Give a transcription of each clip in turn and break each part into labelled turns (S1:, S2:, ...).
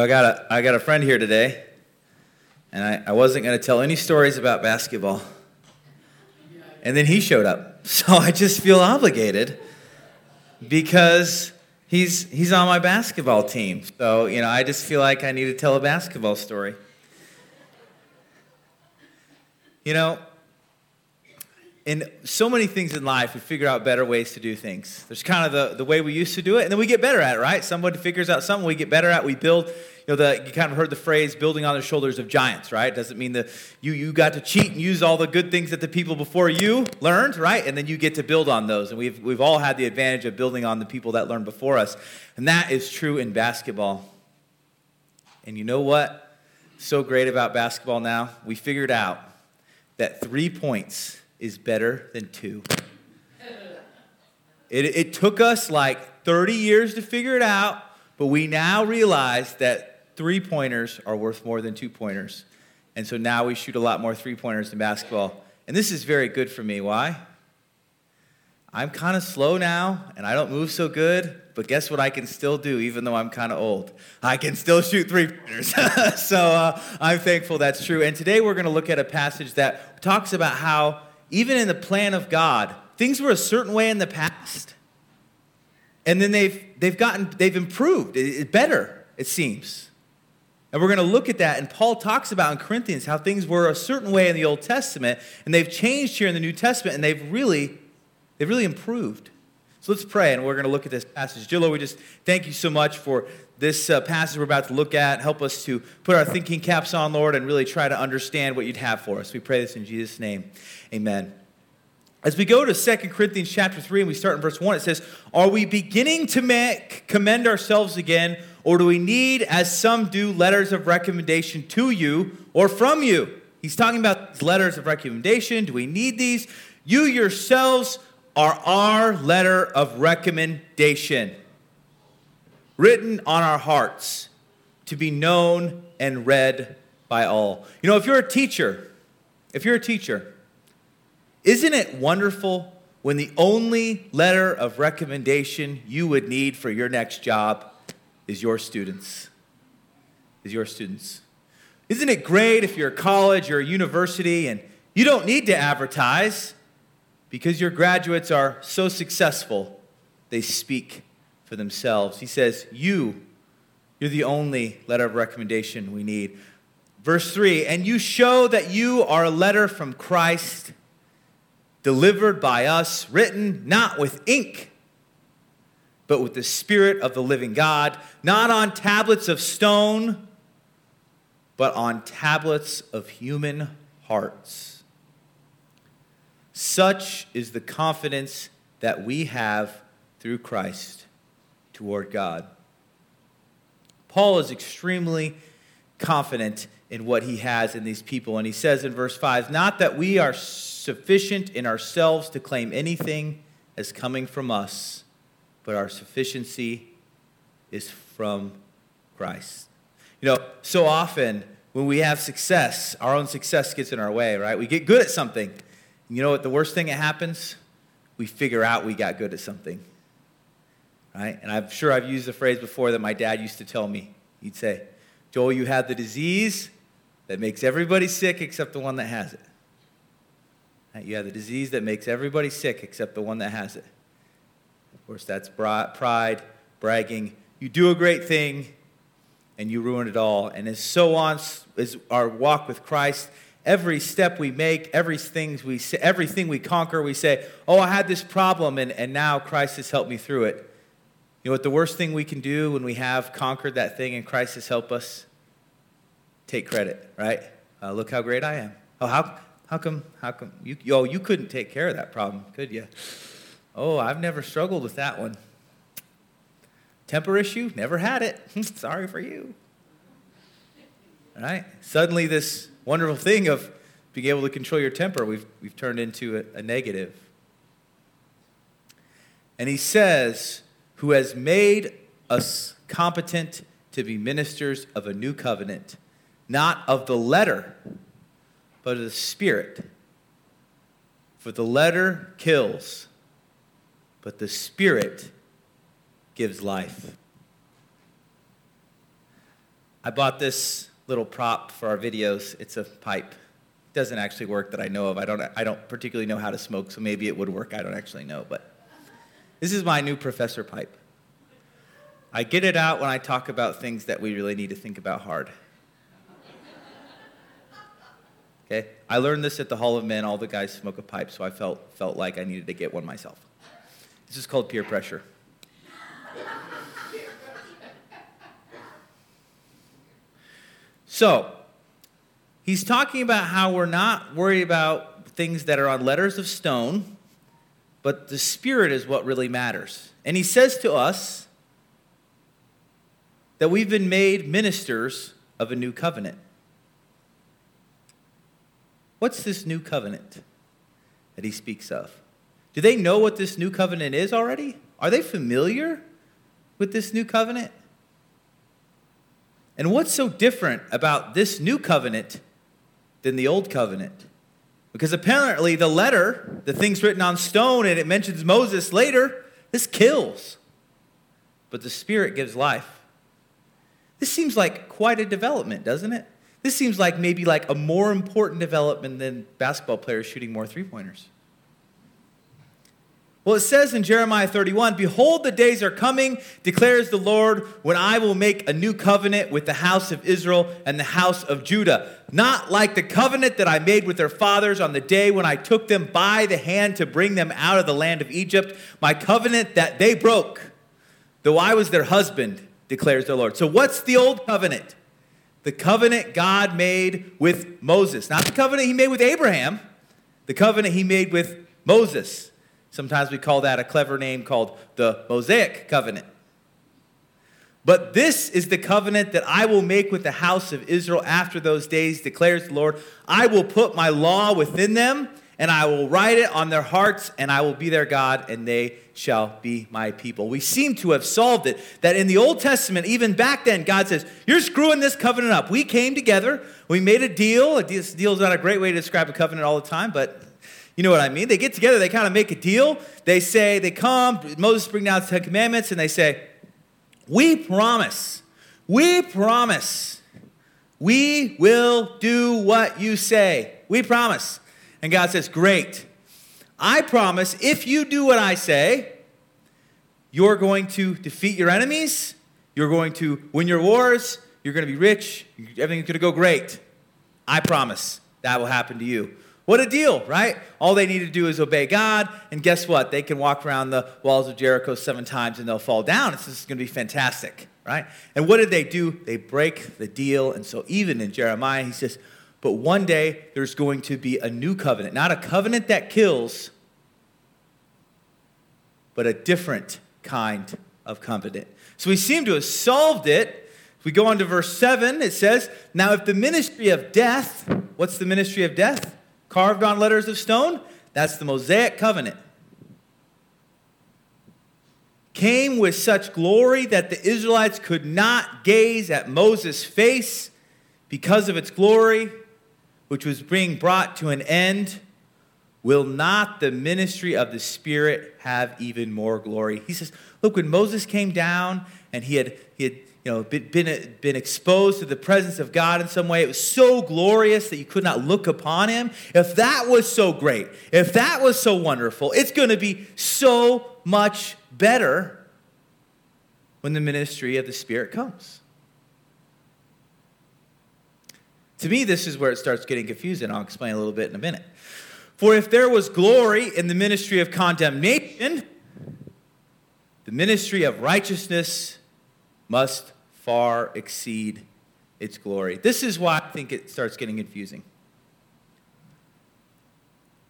S1: I got a, I got a friend here today, and I, I wasn't going to tell any stories about basketball. And then he showed up. So I just feel obligated because he's, he's on my basketball team. So, you know, I just feel like I need to tell a basketball story. You know, in so many things in life, we figure out better ways to do things. There's kind of the, the way we used to do it, and then we get better at it, right? Somebody figures out something we get better at. We build, you know, the, you kind of heard the phrase building on the shoulders of giants, right? Doesn't mean that you, you got to cheat and use all the good things that the people before you learned, right? And then you get to build on those. And we've, we've all had the advantage of building on the people that learned before us. And that is true in basketball. And you know what? So great about basketball now? We figured out that three points is better than two. It, it took us like 30 years to figure it out, but we now realize that three pointers are worth more than two pointers. And so now we shoot a lot more three pointers in basketball. And this is very good for me. Why? I'm kind of slow now and I don't move so good, but guess what I can still do even though I'm kind of old? I can still shoot three pointers. so uh, I'm thankful that's true. And today we're going to look at a passage that talks about how even in the plan of God, things were a certain way in the past. And then they've, they've gotten, they've improved. It, it better, it seems. And we're going to look at that. And Paul talks about in Corinthians how things were a certain way in the Old Testament, and they've changed here in the New Testament, and they've really, they've really improved. So let's pray, and we're going to look at this passage. Dear Lord, we just thank you so much for this uh, passage we're about to look at. Help us to put our thinking caps on, Lord, and really try to understand what you'd have for us. We pray this in Jesus' name. Amen. As we go to 2 Corinthians chapter 3 and we start in verse 1, it says, Are we beginning to make, commend ourselves again, or do we need, as some do, letters of recommendation to you or from you? He's talking about letters of recommendation. Do we need these? You yourselves are our letter of recommendation written on our hearts to be known and read by all. You know, if you're a teacher, if you're a teacher, isn't it wonderful when the only letter of recommendation you would need for your next job is your students? Is your students. Isn't it great if you're a college or a university and you don't need to advertise because your graduates are so successful, they speak for themselves. He says, You, you're the only letter of recommendation we need. Verse 3 And you show that you are a letter from Christ, delivered by us, written not with ink, but with the Spirit of the living God, not on tablets of stone, but on tablets of human hearts. Such is the confidence that we have through Christ toward God. Paul is extremely confident in what he has in these people. And he says in verse 5 Not that we are sufficient in ourselves to claim anything as coming from us, but our sufficiency is from Christ. You know, so often when we have success, our own success gets in our way, right? We get good at something. You know what the worst thing that happens? We figure out we got good at something right? And I'm sure I've used the phrase before that my dad used to tell me. He'd say, Joel, you have the disease that makes everybody sick except the one that has it. Right? You have the disease that makes everybody sick except the one that has it. Of course, that's pride, bragging. You do a great thing and you ruin it all. And as so on as our walk with Christ, every step we make, every everything we, say, everything we conquer, we say, Oh, I had this problem, and, and now Christ has helped me through it. You know what the worst thing we can do when we have conquered that thing and Christ has helped us? Take credit, right? Uh, look how great I am. Oh, how, how come, how come, you, oh, you couldn't take care of that problem, could you? Oh, I've never struggled with that one. Temper issue, never had it. Sorry for you. All right? Suddenly, this wonderful thing of being able to control your temper, we've, we've turned into a, a negative. And he says, who has made us competent to be ministers of a new covenant, not of the letter, but of the Spirit. For the letter kills, but the Spirit gives life. I bought this little prop for our videos. It's a pipe. It doesn't actually work that I know of. I don't, I don't particularly know how to smoke, so maybe it would work. I don't actually know. But this is my new professor pipe. I get it out when I talk about things that we really need to think about hard. Okay? I learned this at the Hall of Men. All the guys smoke a pipe, so I felt, felt like I needed to get one myself. This is called peer pressure. So, he's talking about how we're not worried about things that are on letters of stone, but the Spirit is what really matters. And he says to us that we've been made ministers of a new covenant. What's this new covenant that he speaks of? Do they know what this new covenant is already? Are they familiar with this new covenant? And what's so different about this new covenant than the old covenant? Because apparently, the letter, the things written on stone, and it mentions Moses later, this kills. But the Spirit gives life. This seems like quite a development, doesn't it? This seems like maybe like a more important development than basketball players shooting more three pointers. Well, it says in Jeremiah 31 Behold, the days are coming, declares the Lord, when I will make a new covenant with the house of Israel and the house of Judah. Not like the covenant that I made with their fathers on the day when I took them by the hand to bring them out of the land of Egypt, my covenant that they broke, though I was their husband, declares the Lord. So, what's the old covenant? The covenant God made with Moses. Not the covenant he made with Abraham, the covenant he made with Moses. Sometimes we call that a clever name called the Mosaic covenant. But this is the covenant that I will make with the house of Israel after those days, declares the Lord. I will put my law within them, and I will write it on their hearts, and I will be their God, and they shall be my people. We seem to have solved it. That in the Old Testament, even back then, God says, You're screwing this covenant up. We came together, we made a deal. A deal is not a great way to describe a covenant all the time, but you know what I mean? They get together, they kind of make a deal. They say, they come, Moses bring down the Ten Commandments, and they say, We promise, we promise, we will do what you say. We promise. And God says, Great. I promise if you do what I say, you're going to defeat your enemies, you're going to win your wars, you're going to be rich, everything's going to go great. I promise that will happen to you. What a deal, right? All they need to do is obey God, and guess what? They can walk around the walls of Jericho seven times and they'll fall down. It's just going to be fantastic, right? And what did they do? They break the deal. And so, even in Jeremiah, he says, But one day there's going to be a new covenant, not a covenant that kills, but a different kind of covenant. So, we seem to have solved it. If we go on to verse 7, it says, Now, if the ministry of death, what's the ministry of death? Carved on letters of stone, that's the Mosaic covenant. Came with such glory that the Israelites could not gaze at Moses' face because of its glory, which was being brought to an end. Will not the ministry of the Spirit have even more glory? He says, Look, when Moses came down and he had, he had you know, been, been, been exposed to the presence of God in some way. It was so glorious that you could not look upon him. If that was so great, if that was so wonderful, it's going to be so much better when the ministry of the Spirit comes. To me, this is where it starts getting confusing. I'll explain a little bit in a minute. For if there was glory in the ministry of condemnation, the ministry of righteousness must far exceed its glory. This is why I think it starts getting confusing.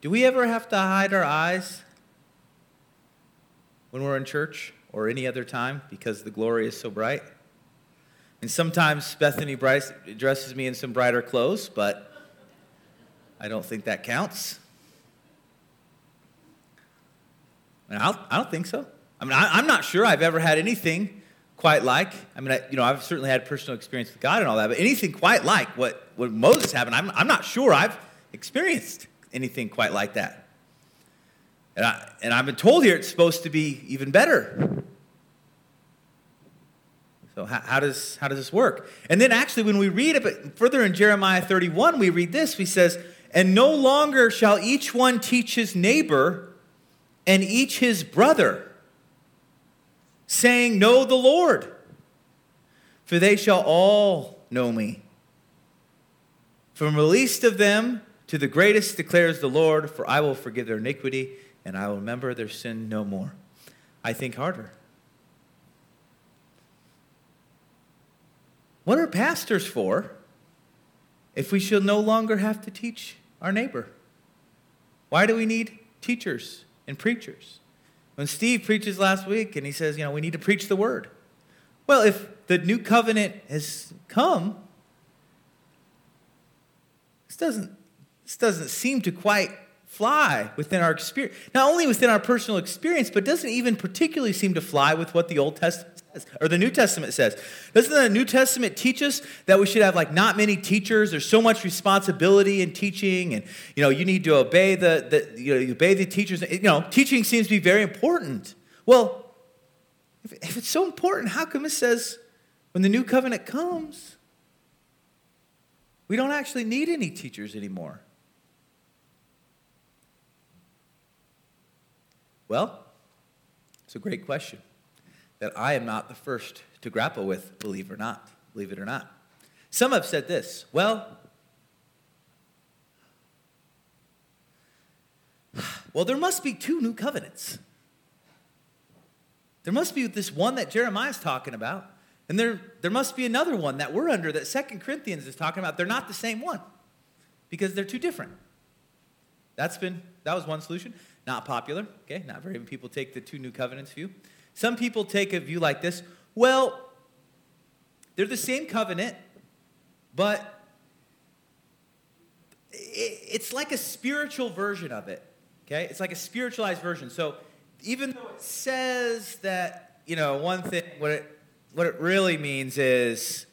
S1: Do we ever have to hide our eyes when we're in church or any other time because the glory is so bright? And sometimes Bethany Bryce dresses me in some brighter clothes, but I don't think that counts. I don't, I don't think so. I mean, I, am not sure I've ever had anything quite like. I mean, I, you know, I've certainly had personal experience with God and all that, but anything quite like what, what Moses had, I'm, I'm not sure I've experienced anything quite like that. And, I, and I've been told here it's supposed to be even better. So how, how, does, how does this work? And then actually, when we read a bit further in Jeremiah 31, we read this. He says, And no longer shall each one teach his neighbor and each his brother, saying, Know the Lord, for they shall all know me. From the least of them to the greatest declares the Lord, for I will forgive their iniquity and I will remember their sin no more. I think harder. What are pastors for if we shall no longer have to teach our neighbor? Why do we need teachers and preachers? When Steve preaches last week and he says, you know, we need to preach the word. Well, if the new covenant has come, this doesn't, this doesn't seem to quite fly within our experience. Not only within our personal experience, but doesn't even particularly seem to fly with what the Old Testament or the New Testament says. Doesn't the New Testament teach us that we should have like not many teachers? There's so much responsibility in teaching, and you know, you need to obey the, the you know, you obey the teachers. You know, teaching seems to be very important. Well, if, if it's so important, how come it says when the new covenant comes, we don't actually need any teachers anymore? Well, it's a great question that I am not the first to grapple with, believe it or not, believe it or not. Some have said this, well, well, there must be two new covenants. There must be this one that Jeremiah is talking about, and there, there must be another one that we're under that Second Corinthians is talking about. They're not the same one because they're too different. That's been that was one solution. Not popular, okay? Not very many people take the two new covenants view. Some people take a view like this well, they're the same covenant, but it's like a spiritual version of it, okay? It's like a spiritualized version. So even though it says that, you know, one thing, what it, what it really means is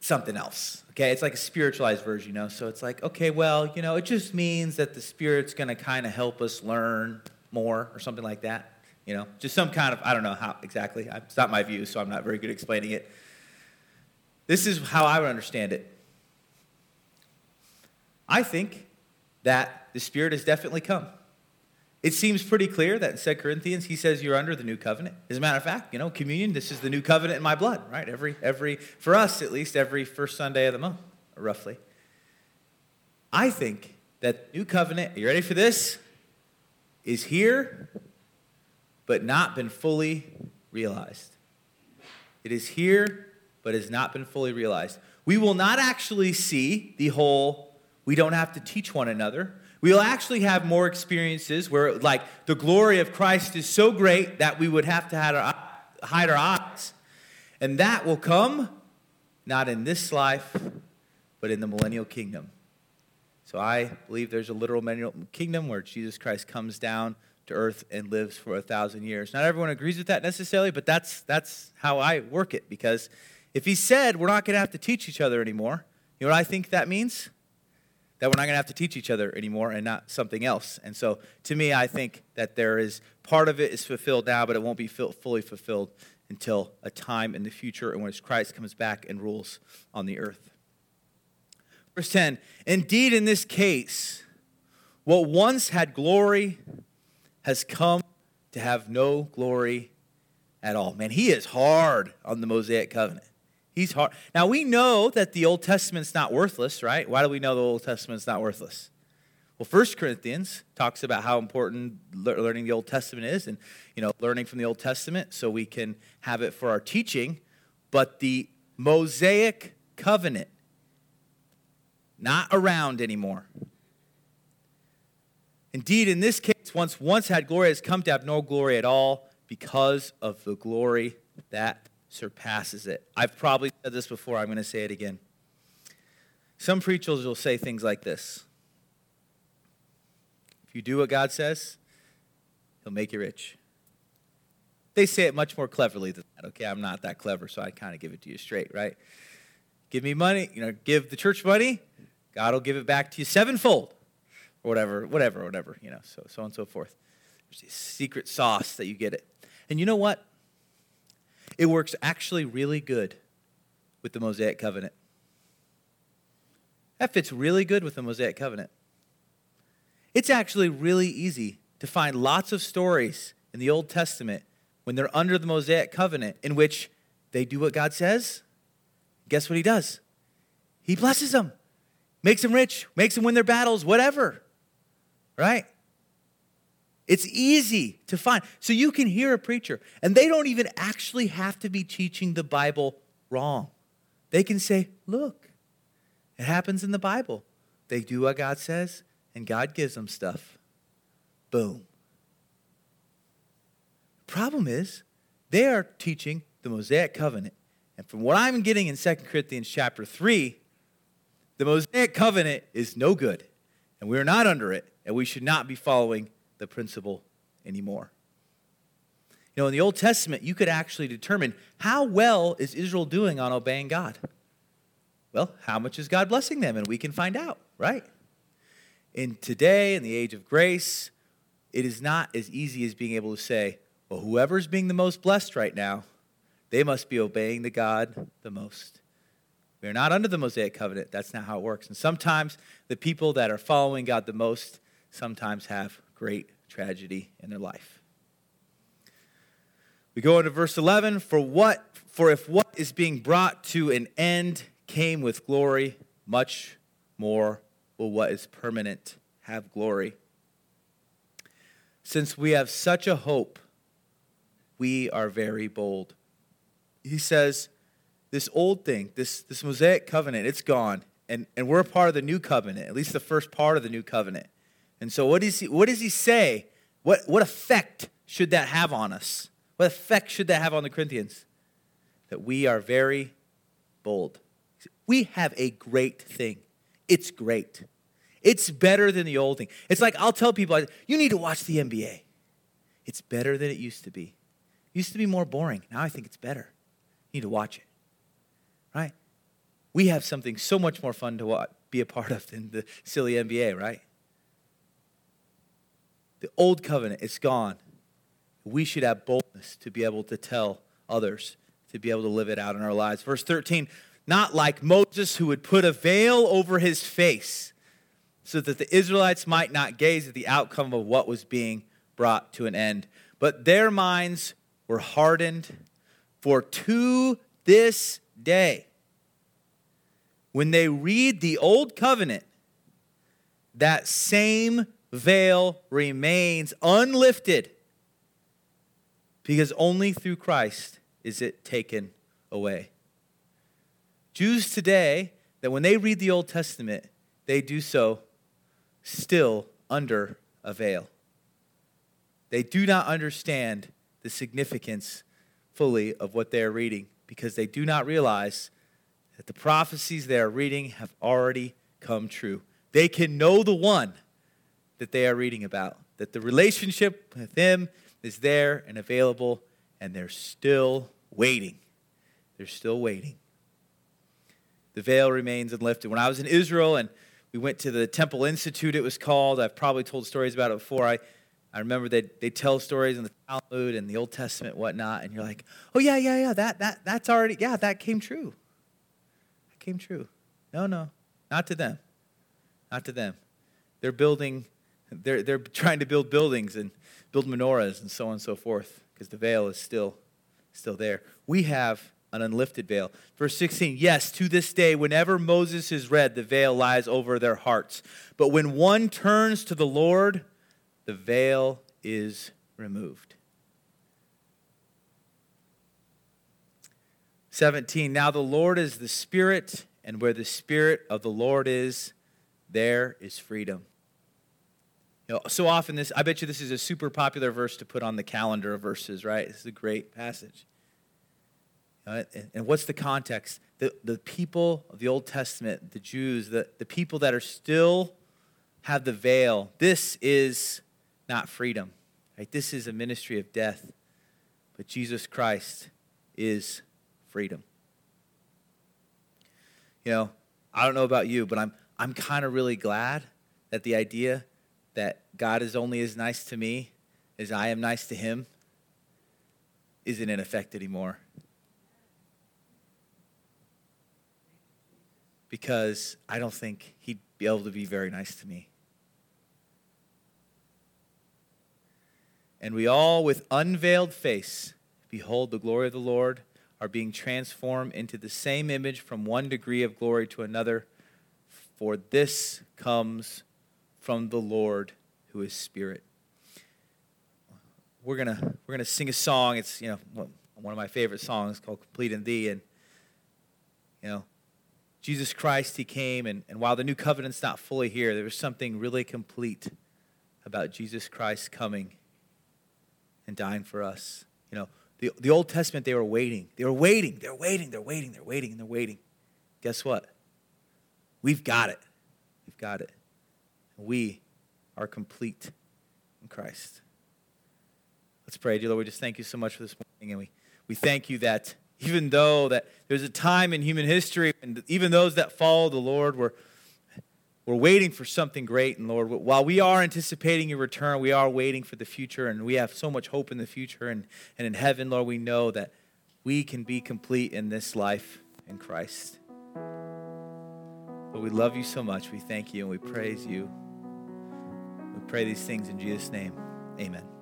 S1: something else. Okay, it's like a spiritualized version, you know. So it's like, okay, well, you know, it just means that the Spirit's going to kind of help us learn more or something like that. You know, just some kind of, I don't know how exactly. It's not my view, so I'm not very good explaining it. This is how I would understand it. I think that the Spirit has definitely come. It seems pretty clear that in 2 Corinthians he says you're under the new covenant. As a matter of fact, you know, communion, this is the new covenant in my blood, right? Every every for us at least every first Sunday of the month, roughly. I think that new covenant, are you ready for this? Is here, but not been fully realized. It is here, but has not been fully realized. We will not actually see the whole, we don't have to teach one another We'll actually have more experiences where, like, the glory of Christ is so great that we would have to hide our, eyes. And that will come not in this life, but in the millennial kingdom. So I believe there's a literal millennial kingdom where Jesus Christ comes down to earth and lives for a thousand years. Not everyone agrees with that necessarily, but that's, that's how I work it. Because if he said we're not going to have to teach each other anymore, you know what I think that means? that we're not going to have to teach each other anymore and not something else. And so, to me, I think that there is part of it is fulfilled now, but it won't be fully fulfilled until a time in the future in which Christ comes back and rules on the earth. Verse 10 Indeed, in this case, what once had glory has come to have no glory at all. Man, he is hard on the Mosaic covenant. He's hard. Now we know that the Old Testament's not worthless, right? Why do we know the Old Testament's not worthless? Well, First Corinthians talks about how important learning the Old Testament is and, you know, learning from the Old Testament so we can have it for our teaching. But the Mosaic covenant, not around anymore. Indeed, in this case, once once had glory has come to have no glory at all because of the glory that surpasses it. I've probably said this before, I'm going to say it again. Some preachers will say things like this If you do what God says, He'll make you rich. They say it much more cleverly than that. Okay, I'm not that clever, so I kind of give it to you straight, right? Give me money, you know, give the church money, God will give it back to you sevenfold, or whatever, whatever, whatever, you know, so so on and so forth. There's a secret sauce that you get it. And you know what? It works actually really good with the Mosaic covenant. That fits really good with the Mosaic covenant. It's actually really easy to find lots of stories in the Old Testament when they're under the Mosaic covenant in which they do what God says. Guess what He does? He blesses them, makes them rich, makes them win their battles, whatever. Right? It's easy to find. So you can hear a preacher, and they don't even actually have to be teaching the Bible wrong. They can say, Look, it happens in the Bible. They do what God says, and God gives them stuff. Boom. Problem is, they are teaching the Mosaic covenant. And from what I'm getting in 2 Corinthians chapter 3, the Mosaic covenant is no good. And we're not under it, and we should not be following the principle anymore. You know, in the Old Testament, you could actually determine how well is Israel doing on obeying God. Well, how much is God blessing them? And we can find out, right? In today, in the age of grace, it is not as easy as being able to say, well, whoever's being the most blessed right now, they must be obeying the God the most. We are not under the Mosaic covenant. That's not how it works. And sometimes the people that are following God the most sometimes have great tragedy in their life. We go into verse 11 for what for if what is being brought to an end came with glory, much more will what is permanent have glory. Since we have such a hope, we are very bold. He says, This old thing, this, this Mosaic covenant, it's gone. And, and we're a part of the new covenant, at least the first part of the new covenant. And so, what, is he, what does he say? What, what effect should that have on us? What effect should that have on the Corinthians? That we are very bold. We have a great thing. It's great. It's better than the old thing. It's like I'll tell people, you need to watch the NBA. It's better than it used to be. It used to be more boring. Now I think it's better. You need to watch it. Right? We have something so much more fun to be a part of than the silly NBA, right? The old covenant is gone. We should have boldness to be able to tell others, to be able to live it out in our lives. Verse 13, not like Moses who would put a veil over his face so that the Israelites might not gaze at the outcome of what was being brought to an end. But their minds were hardened, for to this day, when they read the Old Covenant, that same veil remains unlifted because only through Christ is it taken away. Jews today, that when they read the Old Testament, they do so still under a veil. They do not understand the significance fully of what they are reading because they do not realize that the prophecies they are reading have already come true. They can know the one that they are reading about, that the relationship with Him is there and available, and they're still waiting. They're still waiting. The veil remains unlifted. When I was in Israel and we went to the Temple Institute, it was called. I've probably told stories about it before. I, I remember they they tell stories in the Talmud and the Old Testament, whatnot, and you're like, oh yeah, yeah, yeah, that that that's already yeah, that came true. That came true. No, no, not to them, not to them. They're building, they're they're trying to build buildings and build menorahs and so on and so forth because the veil is still still there. We have an unlifted veil. Verse 16, yes, to this day, whenever Moses is read, the veil lies over their hearts. But when one turns to the Lord, the veil is removed. 17, now the Lord is the Spirit, and where the Spirit of the Lord is, there is freedom. You know, so often this, I bet you this is a super popular verse to put on the calendar of verses, right? This is a great passage. Uh, and what's the context? The, the people of the Old Testament, the Jews, the, the people that are still have the veil, this is not freedom. Right? This is a ministry of death, but Jesus Christ is freedom. You know, I don't know about you, but I'm, I'm kind of really glad that the idea that God is only as nice to me as I am nice to him isn't in effect anymore. Because I don't think he'd be able to be very nice to me. And we all, with unveiled face, behold the glory of the Lord, are being transformed into the same image from one degree of glory to another. For this comes from the Lord who is Spirit. We're gonna we're gonna sing a song. It's you know one of my favorite songs called "Complete in Thee," and you know Jesus Christ, He came, and, and while the new covenant's not fully here, there was something really complete about Jesus Christ coming and dying for us. You know, the, the Old Testament, they were waiting. They were waiting. They're waiting. They're waiting. They're waiting. And they're waiting. Guess what? We've got it. We've got it. We are complete in Christ. Let's pray. Dear Lord, we just thank you so much for this morning. And we, we thank you that even though that there's a time in human history and even those that follow the Lord were, were waiting for something great. And Lord, while we are anticipating your return, we are waiting for the future and we have so much hope in the future. And, and in heaven, Lord, we know that we can be complete in this life in Christ. But we love you so much. We thank you and we praise you. We pray these things in Jesus' name. Amen.